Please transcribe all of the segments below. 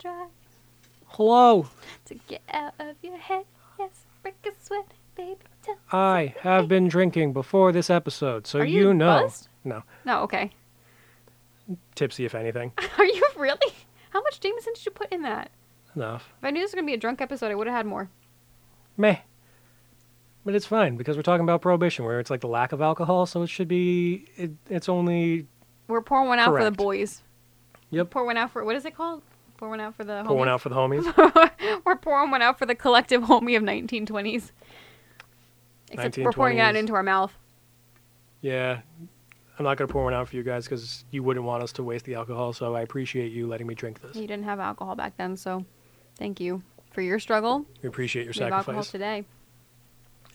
try Hello, to get out of your head. Yes, break a sweat, baby. Tell I have been drinking before this episode, so Are you know. buzzed? No, No, okay. tipsy if anything. Are you really? How much Jameson did you put in that? Enough. If I knew this was gonna be a drunk episode, I would have had more. Meh. But it's fine because we're talking about prohibition, where it's like the lack of alcohol, so it should be. It, it's only We're pouring one out for the boys. Yep. Pour one out for what is it called? Pour one out for the. pour one homies? out for the homies. we're pouring one out for the collective homie of 1920s. Except we're pouring it out into our mouth. yeah, I'm not gonna pour one out for you guys because you wouldn't want us to waste the alcohol. So I appreciate you letting me drink this. You didn't have alcohol back then, so thank you for your struggle. We appreciate your We have alcohol sacrifice. today.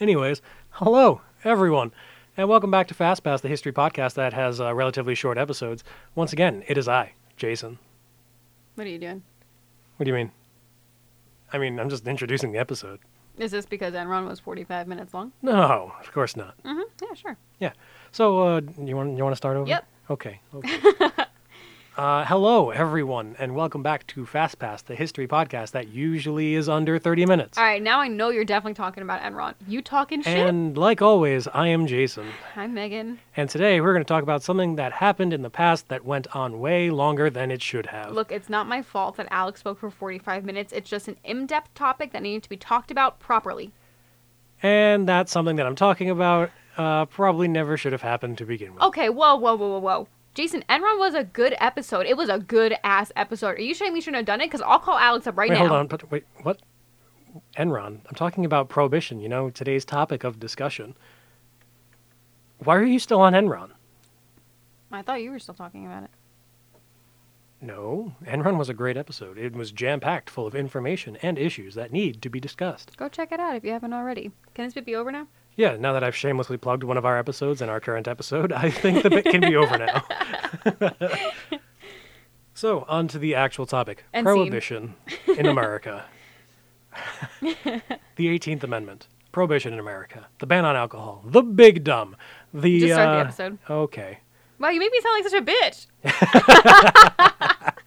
Anyways, hello everyone, and welcome back to Fast Pass, the history podcast that has uh, relatively short episodes. Once again, it is I, Jason. What are you doing? What do you mean? I mean, I'm just introducing the episode. Is this because Enron was 45 minutes long? No, of course not. Mm-hmm. Yeah, sure. Yeah. So, uh, you want you want to start over? Yep. Okay. okay. uh, hello, everyone, and welcome back to Fast Pass, the history podcast that usually is under 30 minutes. All right, now I know you're definitely talking about Enron. You talking shit? And like always, I am Jason, I'm Megan. and today we're going to talk about something that happened in the past that went on way longer than it should have. Look, it's not my fault that Alex spoke for 45 minutes. It's just an in-depth topic that needed to be talked about properly. And that's something that I'm talking about. Uh, probably never should have happened to begin with. Okay, whoa, whoa, whoa, whoa, whoa. Jason, Enron was a good episode. It was a good ass episode. Are you saying we shouldn't have done it? Because I'll call Alex up right wait, now. hold on. But wait, what? Enron. I'm talking about prohibition. You know, today's topic of discussion. Why are you still on Enron? I thought you were still talking about it. No, Enron was a great episode. It was jam packed full of information and issues that need to be discussed. Go check it out if you haven't already. Can this bit be over now? Yeah, now that I've shamelessly plugged one of our episodes in our current episode, I think the bit can be over now. so, on to the actual topic And. Prohibition in America. the 18th Amendment. Prohibition in America. The ban on alcohol. The big dumb. The. Just start the uh, episode. Okay. Wow, you make me sound like such a bitch.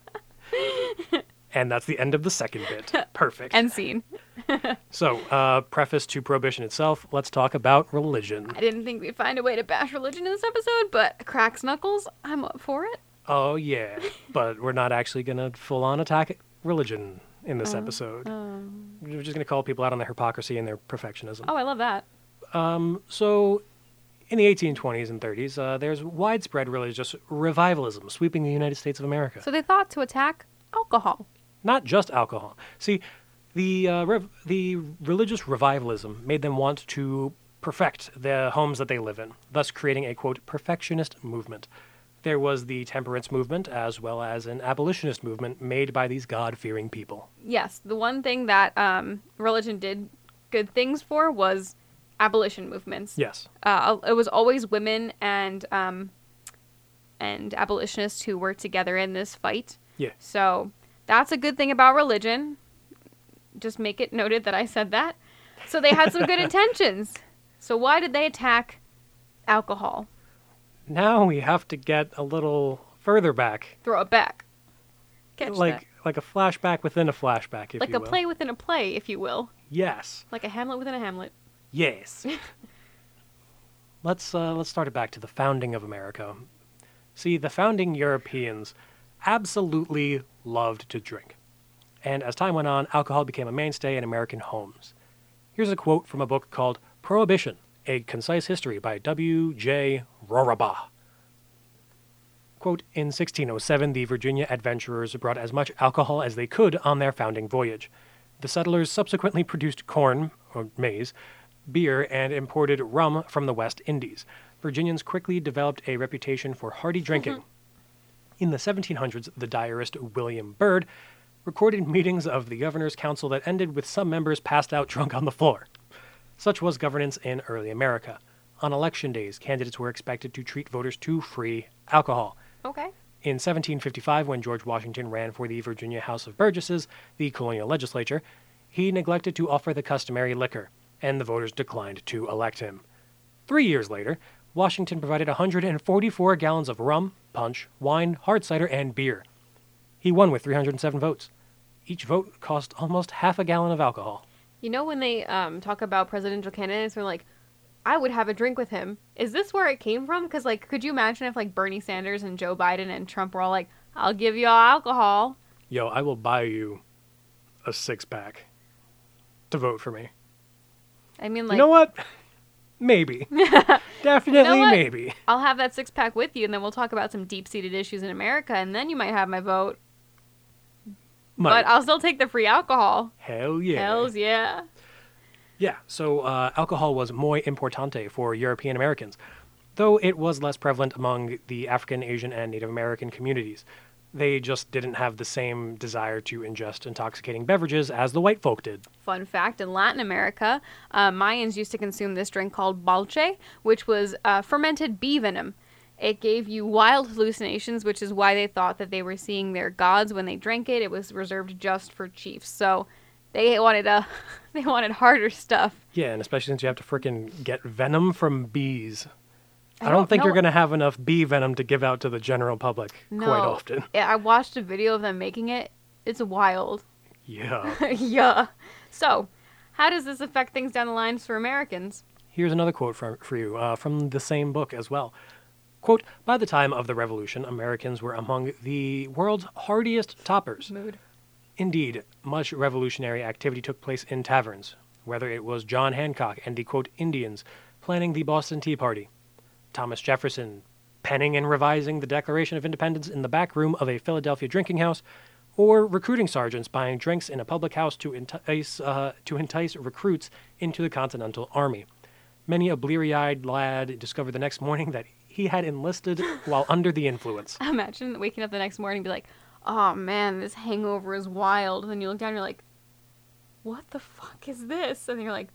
And that's the end of the second bit. Perfect. End scene. So, uh, preface to prohibition itself, let's talk about religion. I didn't think we'd find a way to bash religion in this episode, but cracks knuckles, I'm up for it. Oh, yeah, but we're not actually going to full on attack religion in this episode. We're just going to call people out on their hypocrisy and their perfectionism. Oh, I love that. So, in the 1820s and 30s, uh, there's widespread religious revivalism sweeping the United States of America. So they thought to attack alcohol. not just alcohol. See, the uh, rev- the religious revivalism made them want to perfect the homes that they live in, thus creating a quote perfectionist movement. There was the temperance movement as well as an abolitionist movement made by these God-fearing people. Yes, the one thing that um, religion did good things for was abolition movements. Yes. Uh, it was always women and um, and abolitionists who were together in this fight. Yeah. So that's a good thing about religion. Just make it noted that I said that. So they had some good intentions. So why did they attack alcohol? Now we have to get a little further back, Throw it back. Catch like that. like a flashback within a flashback, if Like you will. Like a play within a play, if you will. Yes. Like a Hamlet within a Hamlet. Yes. let's uh, let's start it back to the founding of America. See, the founding Europeans absolutely loved to drink, and as time went on, alcohol became a mainstay in American homes. Here's a quote from a book called "Prohibition: A Concise History" by W. J. Rorabaugh. Quote, in 1607, the Virginia adventurers brought as much alcohol as they could on their founding voyage. The settlers subsequently produced corn, or maize, beer, and imported rum from the West Indies. Virginians quickly developed a reputation for hearty drinking. Mm-hmm. In the 1700s, the diarist William Byrd recorded meetings of the governor's council that ended with some members passed out drunk on the floor. Such was governance in early America. On election days, candidates were expected to treat voters to free alcohol. Okay. In 1755, when George Washington ran for the Virginia House of Burgesses, the colonial legislature, he neglected to offer the customary liquor, and the voters declined to elect him. Three years later, Washington provided 144 gallons of rum, punch, wine, hard cider, and beer. He won with 307 votes. Each vote cost almost half a gallon of alcohol. You know when they um, talk about presidential candidates, they're like, "I would have a drink with him." Is this where it came from? Because like, could you imagine if like Bernie Sanders and Joe Biden and Trump were all like, "I'll give you all alcohol." Yo, I will buy you a six pack to vote for me. I mean, like, you know what? Maybe. Definitely what? maybe. I'll have that six pack with you, and then we'll talk about some deep seated issues in America, and then you might have my vote. But I'll still take the free alcohol. Hell yeah. Hells yeah. Yeah, so uh, alcohol was muy importante for European Americans, though it was less prevalent among the African, Asian, and Native American communities. They just didn't have the same desire to ingest intoxicating beverages as the white folk did. Fun fact in Latin America, uh, Mayans used to consume this drink called balche, which was uh, fermented bee venom. It gave you wild hallucinations, which is why they thought that they were seeing their gods when they drank it. It was reserved just for chiefs. So they wanted a, they wanted harder stuff. Yeah, and especially since you have to frickin' get venom from bees. I, I don't, don't think you're going to have enough bee venom to give out to the general public No, quite often. Yeah, I watched a video of them making it. It's wild. Yeah. yeah. So, how does this affect things down the lines for Americans? Here's another quote for, for you uh, from the same book as well. Quote, by the time of the revolution, Americans were among the world's hardiest toppers. Mood. Indeed, much revolutionary activity took place in taverns, whether it was John Hancock and the quote Indians planning the Boston Tea Party, Thomas Jefferson penning and revising the Declaration of Independence in the back room of a Philadelphia drinking house, or recruiting sergeants buying drinks in a public house to entice uh, to entice recruits into the Continental Army. Many a bleary-eyed lad discovered the next morning that he had enlisted while under the influence. Imagine waking up the next morning and be like, oh man, this hangover is wild. And then you look down and you're like, what the fuck is this? And you're like,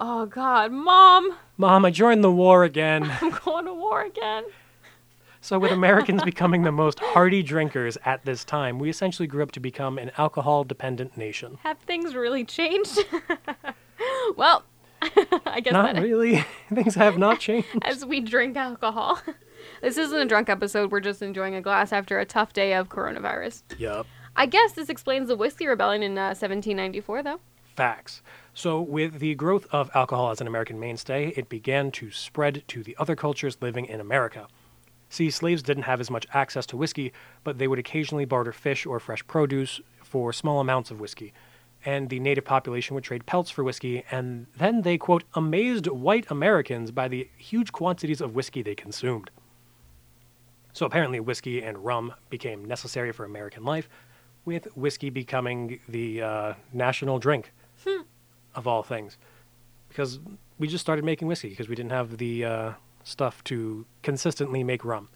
oh god, mom, Mom, I joined the war again. I'm going to war again. So, with Americans becoming the most hardy drinkers at this time, we essentially grew up to become an alcohol dependent nation. Have things really changed? well, I guess Not that really. Things have not changed. as we drink alcohol. this isn't a drunk episode. We're just enjoying a glass after a tough day of coronavirus. Yup. I guess this explains the whiskey rebellion in uh, 1794, though. Facts. So, with the growth of alcohol as an American mainstay, it began to spread to the other cultures living in America. See, slaves didn't have as much access to whiskey, but they would occasionally barter fish or fresh produce for small amounts of whiskey. And the native population would trade pelts for whiskey, and then they, quote, amazed white Americans by the huge quantities of whiskey they consumed. So apparently, whiskey and rum became necessary for American life, with whiskey becoming the uh, national drink of all things. Because we just started making whiskey because we didn't have the uh, stuff to consistently make rum.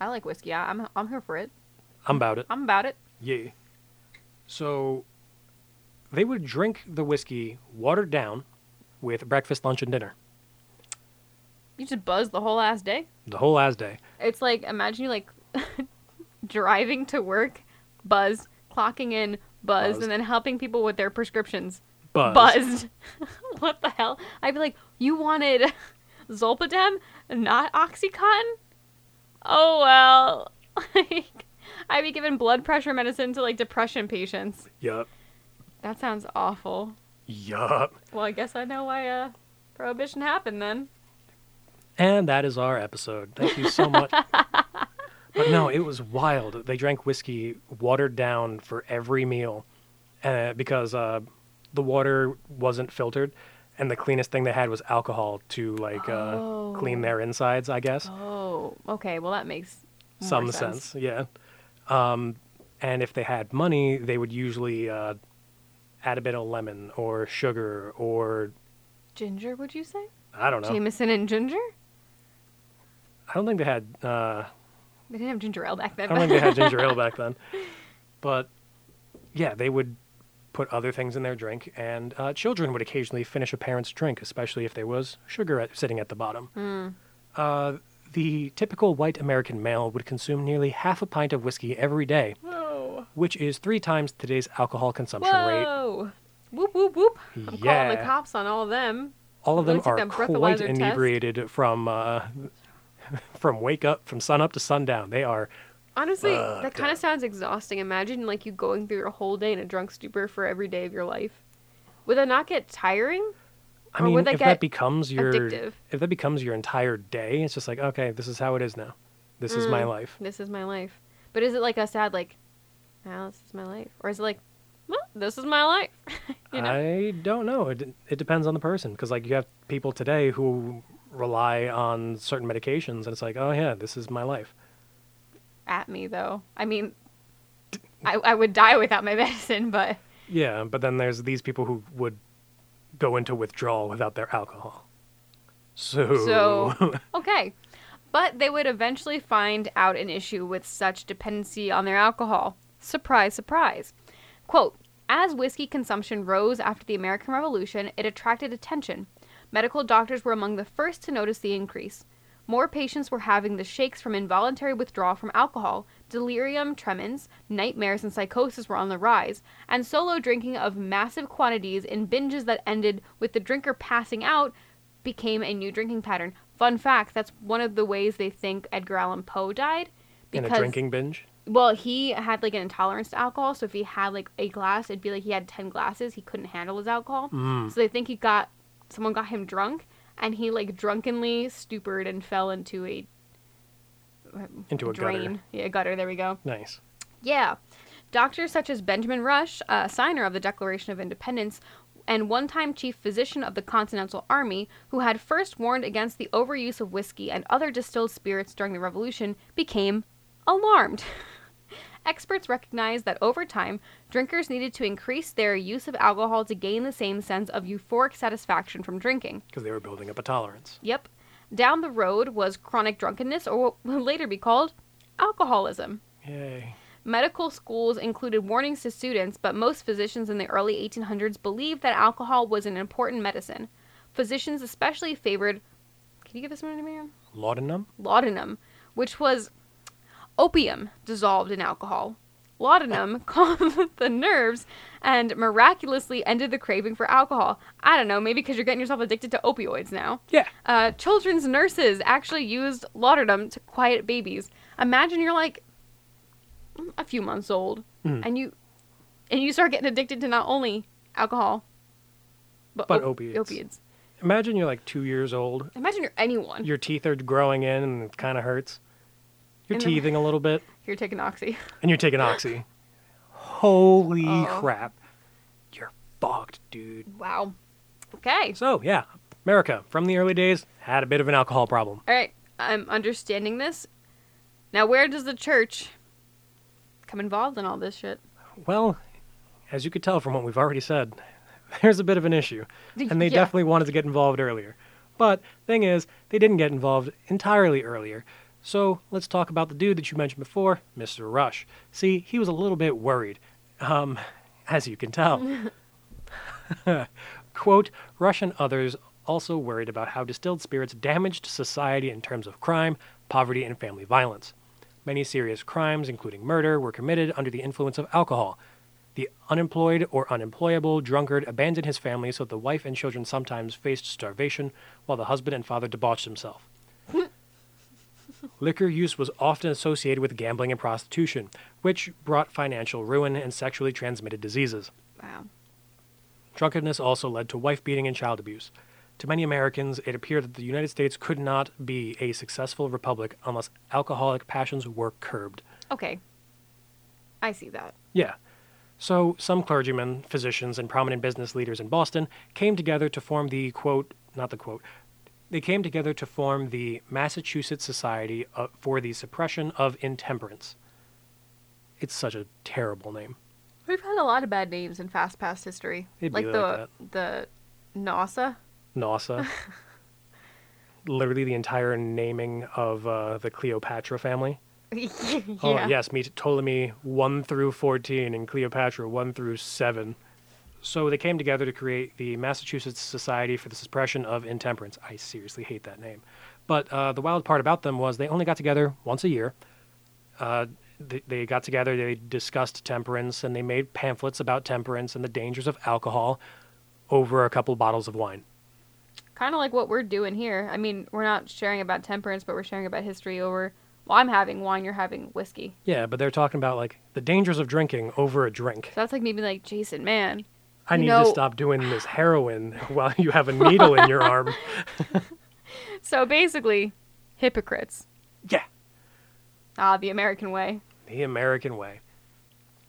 I like whiskey. I'm, I'm here for it. I'm about it. I'm about it. Yeah. So they would drink the whiskey watered down with breakfast, lunch, and dinner You just buzz the whole ass day. the whole as day. It's like imagine you like driving to work, buzz, clocking in, buzz, Buzz. and then helping people with their prescriptions. Buzz. Buzzed. what the hell? I'd be like, you wanted Zolpidem, not OxyContin? Oh well. Like, I'd be giving blood pressure medicine to like depression patients. Yup. That sounds awful. Yup. Well, I guess I know why uh prohibition happened then. And that is our episode. Thank you so much. but no, it was wild. They drank whiskey watered down for every meal uh, because uh, the water wasn't filtered. And the cleanest thing they had was alcohol to like uh, clean Oh. their insides, I guess. Oh, okay. Well, that makes Some sense, yeah. Um, and if they had money, they would usually uh, add a bit of lemon or sugar or Ginger, would you say? I don't know. Jameson and ginger? I don't think they had. Uh, They didn't have ginger ale back then. I don't think they had ginger ale back then. But yeah, they would put other things in their drink, and uh, children would occasionally finish a parent's drink, especially if there was sugar at, sitting at the bottom. Hmm. Uh, the typical white American male would consume nearly half a pint of whiskey every day. Which is three times today's alcohol consumption rate. Whoa. Whoop, whoop, whoop. I'm calling the cops on all of them. All of them are quite breathalyzer test. inebriated from uh, from wake up, from sun up to sundown. They are Honestly, that kind of sounds exhausting. Imagine like you going through your whole day in a drunk stupor for every day of your life. Would that not get tiring? I mean, if that becomes your addictive? if that becomes your entire day, it's just like, okay, this is how it is now. This is my Mm. life. This is my life. But is it like a sad like, now this is my life, or is it like, well, this is my life? you know? I don't know. It it depends on the person because like you have people today who rely on certain medications and it's like, oh yeah, this is my life. At me though. I mean, I I would die without my medicine, but Yeah, but then there's these people who would go into withdrawal without their alcohol. So, So- okay. But they would eventually find out an issue with such dependency on their alcohol. Surprise, surprise. Quote As whiskey consumption rose after the American Revolution, it attracted attention. Medical doctors were among the first to notice the increase. More patients were having the shakes from involuntary withdrawal from alcohol, delirium tremens, nightmares, and psychosis were on the rise, and solo drinking of massive quantities in binges that ended with the drinker passing out became a new drinking pattern. Fun fact, that's one of the ways they think Edgar Allan Poe died. in a drinking binge. Well, he had like an intolerance to alcohol, so if he had like a glass, it'd be like he had 10 glasses. He couldn't handle his alcohol. Mm. So they think he got someone got him drunk and he like drunkenly stupered and fell into a Into a drain. gutter. Yeah, gutter. There we go. Nice. Yeah. Doctors such as Benjamin Rush, a signer of the Declaration of Independence, and one time chief physician of the Continental Army, who had first warned against the overuse of whiskey and other distilled spirits during the Revolution, became alarmed. Experts recognized that over time, drinkers needed to increase their use of alcohol to gain the same sense of euphoric satisfaction from drinking. Because they were building up a tolerance. Yep. Down the road was chronic drunkenness, or what will later be called alcoholism. Yay. Medical schools included warnings to students, but most physicians in the early 1800s believed that alcohol was an important medicine. Physicians especially favored, can you give this one to me? Laudanum? Laudanum, which was opium dissolved in alcohol. Laudanum calmed the nerves and miraculously ended the craving for alcohol. I don't know, maybe because you're getting yourself addicted to opioids now. Yeah. Uh, children's nurses actually used laudanum to quiet babies. Imagine you're like a few months old, Mhm. and you and you start getting addicted to not only alcohol, but, But op- opiates. opiates. Imagine you're like two years old. Imagine you're anyone. Your teeth are growing in and it kind of hurts. You're And teething a little bit You're taking oxy. and you're taking Oxy. Holy Oh. crap. You're fucked, dude. Wow. Okay. So, yeah, America from the early days had a bit of an alcohol problem. All right. I'm understanding this. Now, where does the church come involved in all this shit? Well, as you could tell from what we've already said, there's a bit of an issue. And they Yeah. definitely wanted to get involved earlier. But thing is, they didn't get involved entirely earlier. So let's talk about the dude that you mentioned before, Mr. Rush. See, he was a little bit worried, um, as you can tell. Quote, Rush and others also worried about how distilled spirits damaged society in terms of crime, poverty, and family violence. Many serious crimes, including murder, were committed under the influence of alcohol. The unemployed or unemployable drunkard abandoned his family so the wife and children sometimes faced starvation, while the husband and father debauched himself. Liquor use was often associated with gambling and prostitution, which brought financial ruin and sexually transmitted diseases. Wow. Drunkenness also led to wife beating and child abuse. To many Americans, it appeared that the United States could not be a successful republic unless alcoholic passions were curbed. Okay. I see that. Yeah. So, some clergymen, physicians, and prominent business leaders in Boston came together to form the quote, not the quote, they came together to form the Massachusetts Society uh, for the Suppression of Intemperance. It's such a terrible name. We've had a lot of bad names in Fast Pass history. It'd like the like the NASA. NASA. Literally the entire naming of uh, the Cleopatra family. yeah. Oh, yes, me Ptolemy 1 through 14 and Cleopatra 1 through 7. So they came together to create the Massachusetts Society for the Suppression of Intemperance. I seriously hate that name. But uh, the wild part about them was they only got together once a year. Uh, they, they got together, they discussed temperance, and they made pamphlets about temperance and the dangers of alcohol over a couple bottles of wine. Kind of like what we're doing here. I mean, we're not sharing about temperance, but we're sharing about history over Well, I'm having wine, you're having whiskey. Yeah, but they're talking about like the dangers of drinking over a drink. So that's like me being like, Jason, man. I You need know- to stop doing this heroin while you have a needle in your arm. So basically, hypocrites. Yeah, Ah, the American way. the American way.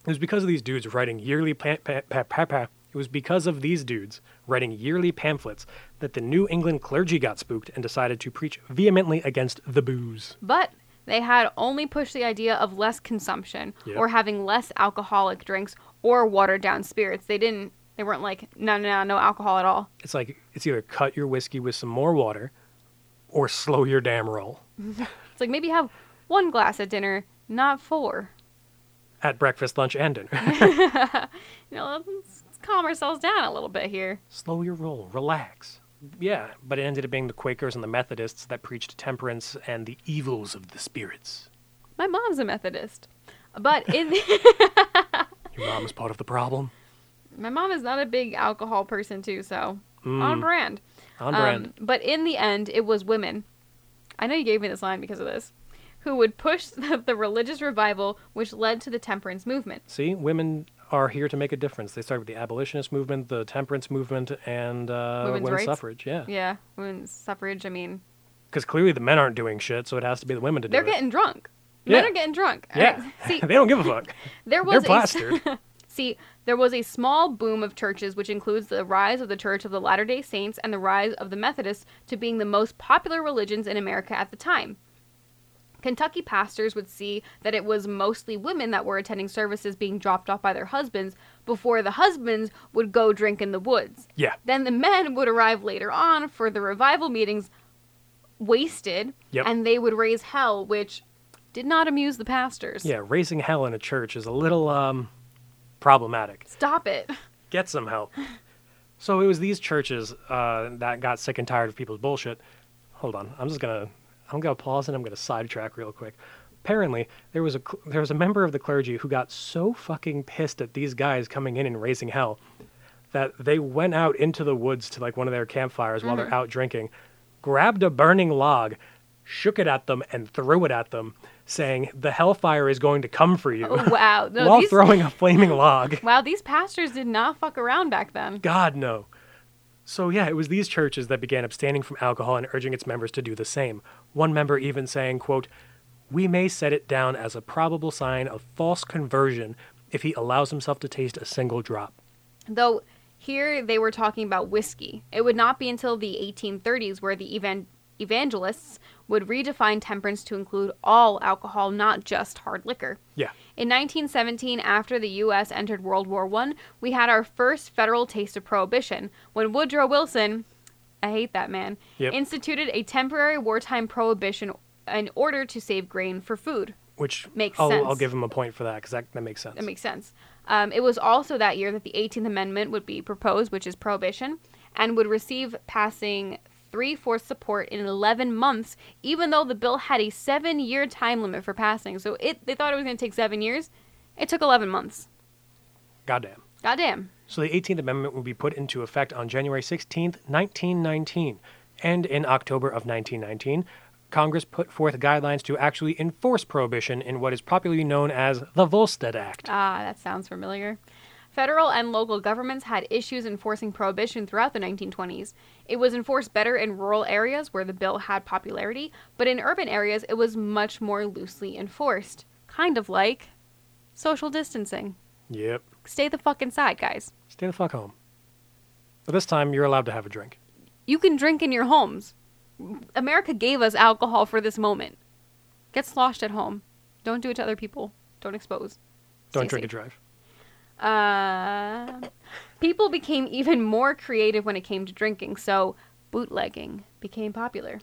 It was because of these dudes writing yearly pa- pa- pa- pa- pa- It was because of these dudes writing yearly pamphlets that the New England clergy got spooked and decided to preach vehemently against the booze. But they had only pushed the idea of less consumption Yep. or having less alcoholic drinks or watered down spirits. They didn't. They weren't like no, no, no, no alcohol at all. It's like it's either cut your whiskey with some more water or slow your damn roll. It's like maybe have one glass at dinner, not four. At breakfast, lunch, and dinner. You know, let's, calm ourselves down a little bit here. slow your roll, relax. Yeah, but it ended up being the Quakers and the Methodists that preached temperance and the evils of the spirits. My mom's a Methodist, but in Your mom is part of the problem. My mom is not a big alcohol person too, so Mm, on brand. on brand. Um, but in the end, it was women. I know you gave me this line because of this, who would push the, the religious revival, which led to the temperance movement. See, women are here to make a difference. They started with the abolitionist movement, the temperance movement, and uh, Women's women's suffrage. Yeah, Yeah, women's suffrage. I mean, because clearly the men aren't doing shit, so it has to be the women to do it. they're getting drunk. Men Yeah. are getting drunk. Yeah, right, See, they don't give a fuck. there They're was a plastered. See, there was a small boom of churches, which includes the rise of the Church of the Latter day Saints and the rise of the Methodists to being the most popular religions in America at the time. Kentucky pastors would see that it was mostly women that were attending services being dropped off by their husbands before the husbands would go drink in the woods. yeah, Then the men would arrive later on for the revival meetings wasted, Yep. and they would raise hell, which did not amuse the pastors. yeah. Raising hell in a church is a little um problematic. Stop it. get some help. So it was these churches uh, that got sick and tired of people's bullshit. Hold on, I'm just gonna I'm gonna pause and I'm gonna sidetrack real quick. Apparently, there was a there was a member of the clergy who got so fucking pissed at these guys coming in and raising hell that they went out into the woods to like one of their campfires while they're out drinking, grabbed a burning log, shook it at them and threw it at them, saying the hellfire is going to come for you. Oh, wow. No, while these, throwing a flaming log. Wow, these pastors did not fuck around back then. God, no. So, yeah, it was these churches that began abstaining from alcohol and urging its members to do the same. One member even saying, quote, We may set it down as a probable sign of false conversion if he allows himself to taste a single drop. Though here they were talking about whiskey. It would not be until the 1830s where the evan- evangelists would redefine temperance to include all alcohol, not just hard liquor. Yeah. In 1917, after the U.S. entered World War I, we had our first federal taste of prohibition when Woodrow Wilson, I hate that man, Yep. instituted a temporary wartime prohibition in order to save grain for food. Which Makes I'll, I'll give him a point for that because that, that makes sense. That makes sense. Um, it was also that year that the 18th Amendment would be proposed, which is prohibition, and would receive passing three fourths support in 11 months, even though the bill had a seven year time limit for passing. So it they thought it was going to take seven years. It took 11 months. Goddamn. Goddamn. So the 18th Amendment would be put into effect on January 16th, 1919. And in October of 1919, Congress put forth guidelines to actually enforce prohibition in what is popularly known as the Volstead Act. Ah, that sounds familiar. Federal and local governments had issues enforcing prohibition throughout the 1920s. It was enforced better in rural areas where the bill had popularity, but in urban areas it was much more loosely enforced. Kind of like social distancing. Yep. Stay the fuck inside, guys. Stay the fuck home. But this time, you're allowed to have a drink. You can drink in your homes. America gave us alcohol for this moment. Get sloshed at home. Don't do it to other people. Don't expose. Don't Stay drink safe. and drive. Uh, people became even more creative when it came to drinking, so bootlegging became popular.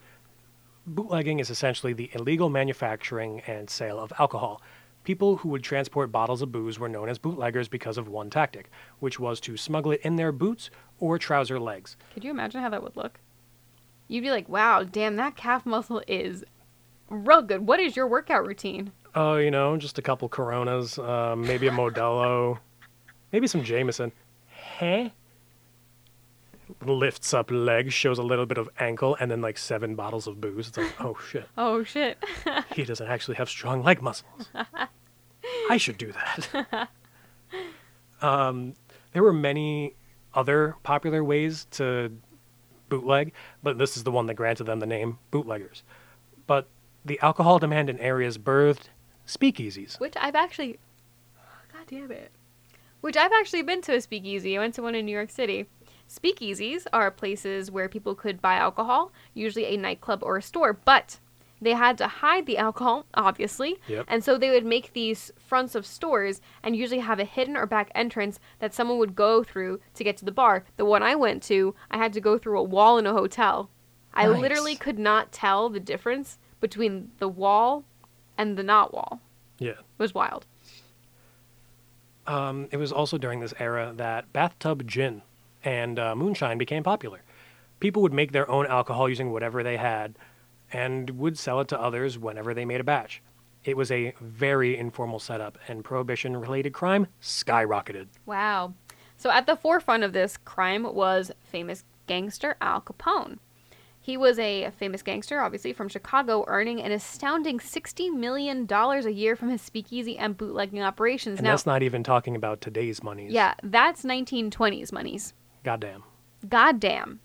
Bootlegging is essentially the illegal manufacturing and sale of alcohol. People who would transport bottles of booze were known as bootleggers because of one tactic, which was to smuggle it in their boots or trouser legs. Could you imagine how that would look? You'd be like, wow, damn, that calf muscle is real good. What is your workout routine? Oh, you know, just a couple Coronas, um, maybe a Modelo, maybe some Jameson. Huh? lifts up leg, shows a little bit of ankle, and then like seven bottles of booze. It's like, oh shit, Oh shit. he doesn't actually have strong leg muscles. I should do that. um, there were many other popular ways to bootleg, but this is the one that granted them the name bootleggers. But the alcohol demand in areas birthed speakeasies. Which I've actually. God damn it. Which I've actually been to a speakeasy. I went to one in New York City. Speakeasies are places where people could buy alcohol, usually a nightclub or a store, but they had to hide the alcohol, obviously. Yep. And so they would make these fronts of stores and usually have a hidden or back entrance that someone would go through to get to the bar. The one I went to, I had to go through a wall in a hotel. I Nice. literally could not tell the difference between the wall and the not wall. Yeah. It was wild. Um, it was also during this era that bathtub gin and uh, moonshine became popular. People would make their own alcohol using whatever they had and would sell it to others whenever they made a batch. It was a very informal setup, and prohibition related crime skyrocketed. Wow. So at the forefront of this crime was famous gangster Al Capone. He was a famous gangster, obviously, from Chicago, earning an astounding $60 million a year from his speakeasy and bootlegging operations. And now, that's not even talking about today's monies. yeah, that's 1920s monies. Goddamn. Goddamn.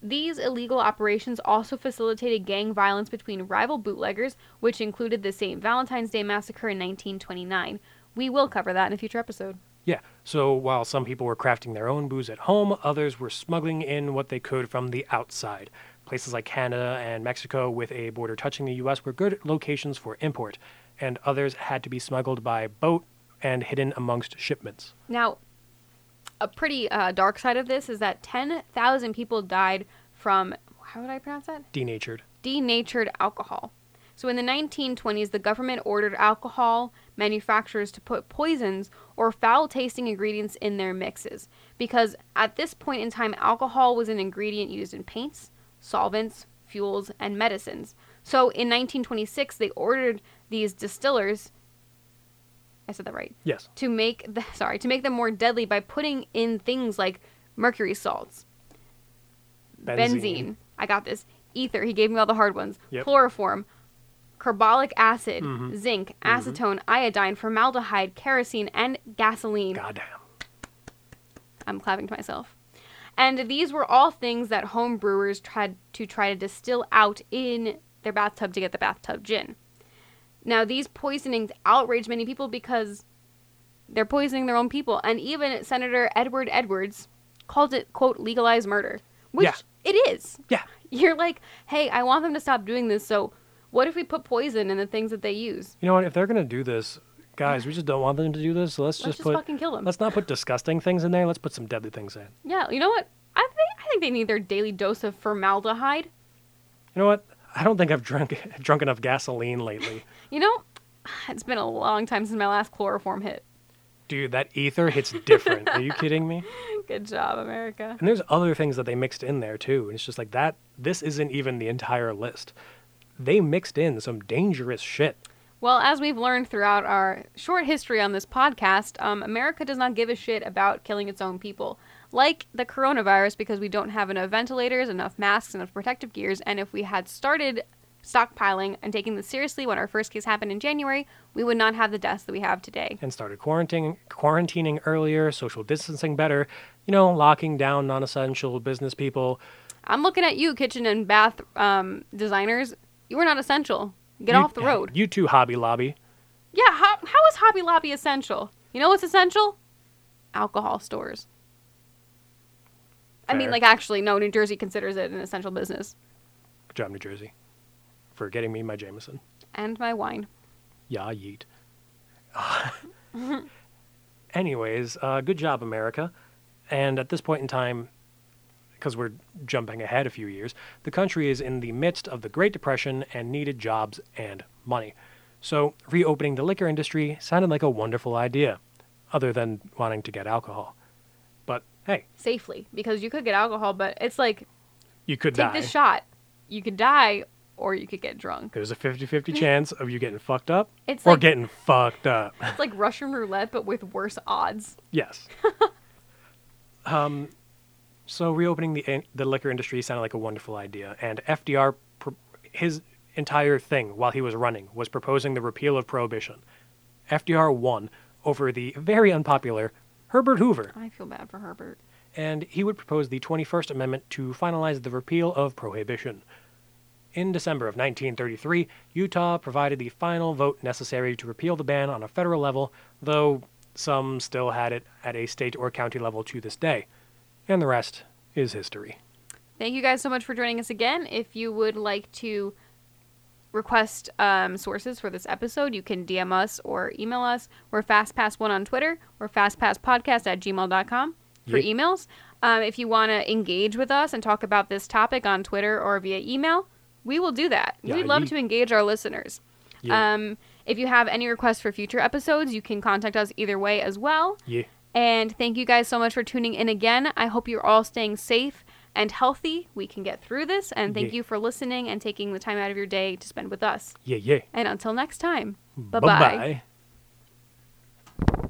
These illegal operations also facilitated gang violence between rival bootleggers, which included the St. Valentine's Day Massacre in 1929. We will cover that in a future episode. Yeah, so while some people were crafting their own booze at home, others were smuggling in what they could from the outside. Places like Canada and Mexico, with a border touching the U.S., were good locations for import, and others had to be smuggled by boat and hidden amongst shipments. Now, a pretty uh, dark side of this is that 10,000 people died from, how would I pronounce that? Denatured. Denatured alcohol. So in the 1920s, the government ordered alcohol manufacturers to put poisons or foul tasting ingredients in their mixes because at this point in time, alcohol was an ingredient used in paints, solvents, fuels, and medicines. So in 1926, they ordered these distillers. I said that right Yes. to make the sorry to make them more deadly by putting in things like mercury salts, benzene. I got this. Ether. He gave me all the hard ones. Yep. Chloroform, carbolic acid, Mhm. zinc, acetone, iodine, formaldehyde, kerosene, and gasoline. Goddamn. I'm clapping to myself. And these were all things that home brewers tried to try to distill out in their bathtub to get the bathtub gin. Now, these poisonings outraged many people because they're poisoning their own people. And even Senator Edward Edwards called it, quote, legalized murder, which Yeah. it is. Yeah. You're like, hey, I want them to stop doing this, so what if we put poison in the things that they use? You know what? If they're gonna do this, guys, we just don't want them to do this. So let's, Let's just just put. fucking kill them. Let's not put disgusting things in there. Let's put some deadly things in. Yeah, you know what? I think, I think they need their daily dose of formaldehyde. You know what? I don't think I've drunk drunk enough gasoline lately. You know, it's been a long time since my last chloroform hit. Dude, that ether hits different. Are you kidding me? Good job, America. And there's other things that they mixed in there too. And it's just like that. This isn't even the entire list. They mixed in some dangerous shit. Well, as we've learned throughout our short history on this podcast, um, America does not give a shit about killing its own people. Like the coronavirus, because we don't have enough ventilators, enough masks, enough protective gears, and if we had started stockpiling and taking this seriously when our first case happened in January, we would not have the deaths that we have today. And started quarantining, quarantining earlier, social distancing better, you know, locking down non essential business people. I'm looking at you, kitchen and bath um, designers. You are not essential. Get You- off the road. You too, Hobby Lobby. Yeah, how, how is Hobby Lobby essential? You know what's essential? Alcohol stores. I mean, like, actually, no, New Jersey considers it an essential business. Good job, New Jersey, for getting me my Jameson. And my wine. Yeah, yeet. Anyways, uh, good job, America. And at this point in time, because we're jumping ahead a few years, the country is in the midst of the Great Depression and needed jobs and money. So, reopening the liquor industry sounded like a wonderful idea, other than wanting to get alcohol. But hey, Safely. Because you could get alcohol, but it's like, you could take die. this shot. You could die, or you could get drunk. There's a 50 50 chance of you getting fucked up It's or like, getting fucked up. it's like Russian roulette, but with worse odds. Yes. um, So reopening the the liquor industry sounded like a wonderful idea, and FDR, his entire thing while he was running was proposing the repeal of prohibition. FDR won over the very unpopular Herbert Hoover, I feel bad for Herbert. and he would propose the 21st Amendment to finalize the repeal of prohibition. In December of 1933, Utah provided the final vote necessary to repeal the ban on a federal level, though some still had it at a state or county level to this day. And the rest is history. Thank you guys so much for joining us again. If you would like to request um, sources for this episode, you can DM us or email us. We're FastPass1 on Twitter or FastPassPodcast at gmail.com for Yeah. emails. Um, if you want to engage with us and talk about this topic on Twitter or via email, we will do that. Yeah, We'd love to engage our listeners. Yeah. Um, if you have any requests for future episodes, you can contact us either way as well. yeah. And thank you guys so much for tuning in again. I hope you're all staying safe and healthy. We can get through this. And thank Yeah. you for listening and taking the time out of your day to spend with us. Yeah, yeah. And until next time, bye Bye-bye. bye.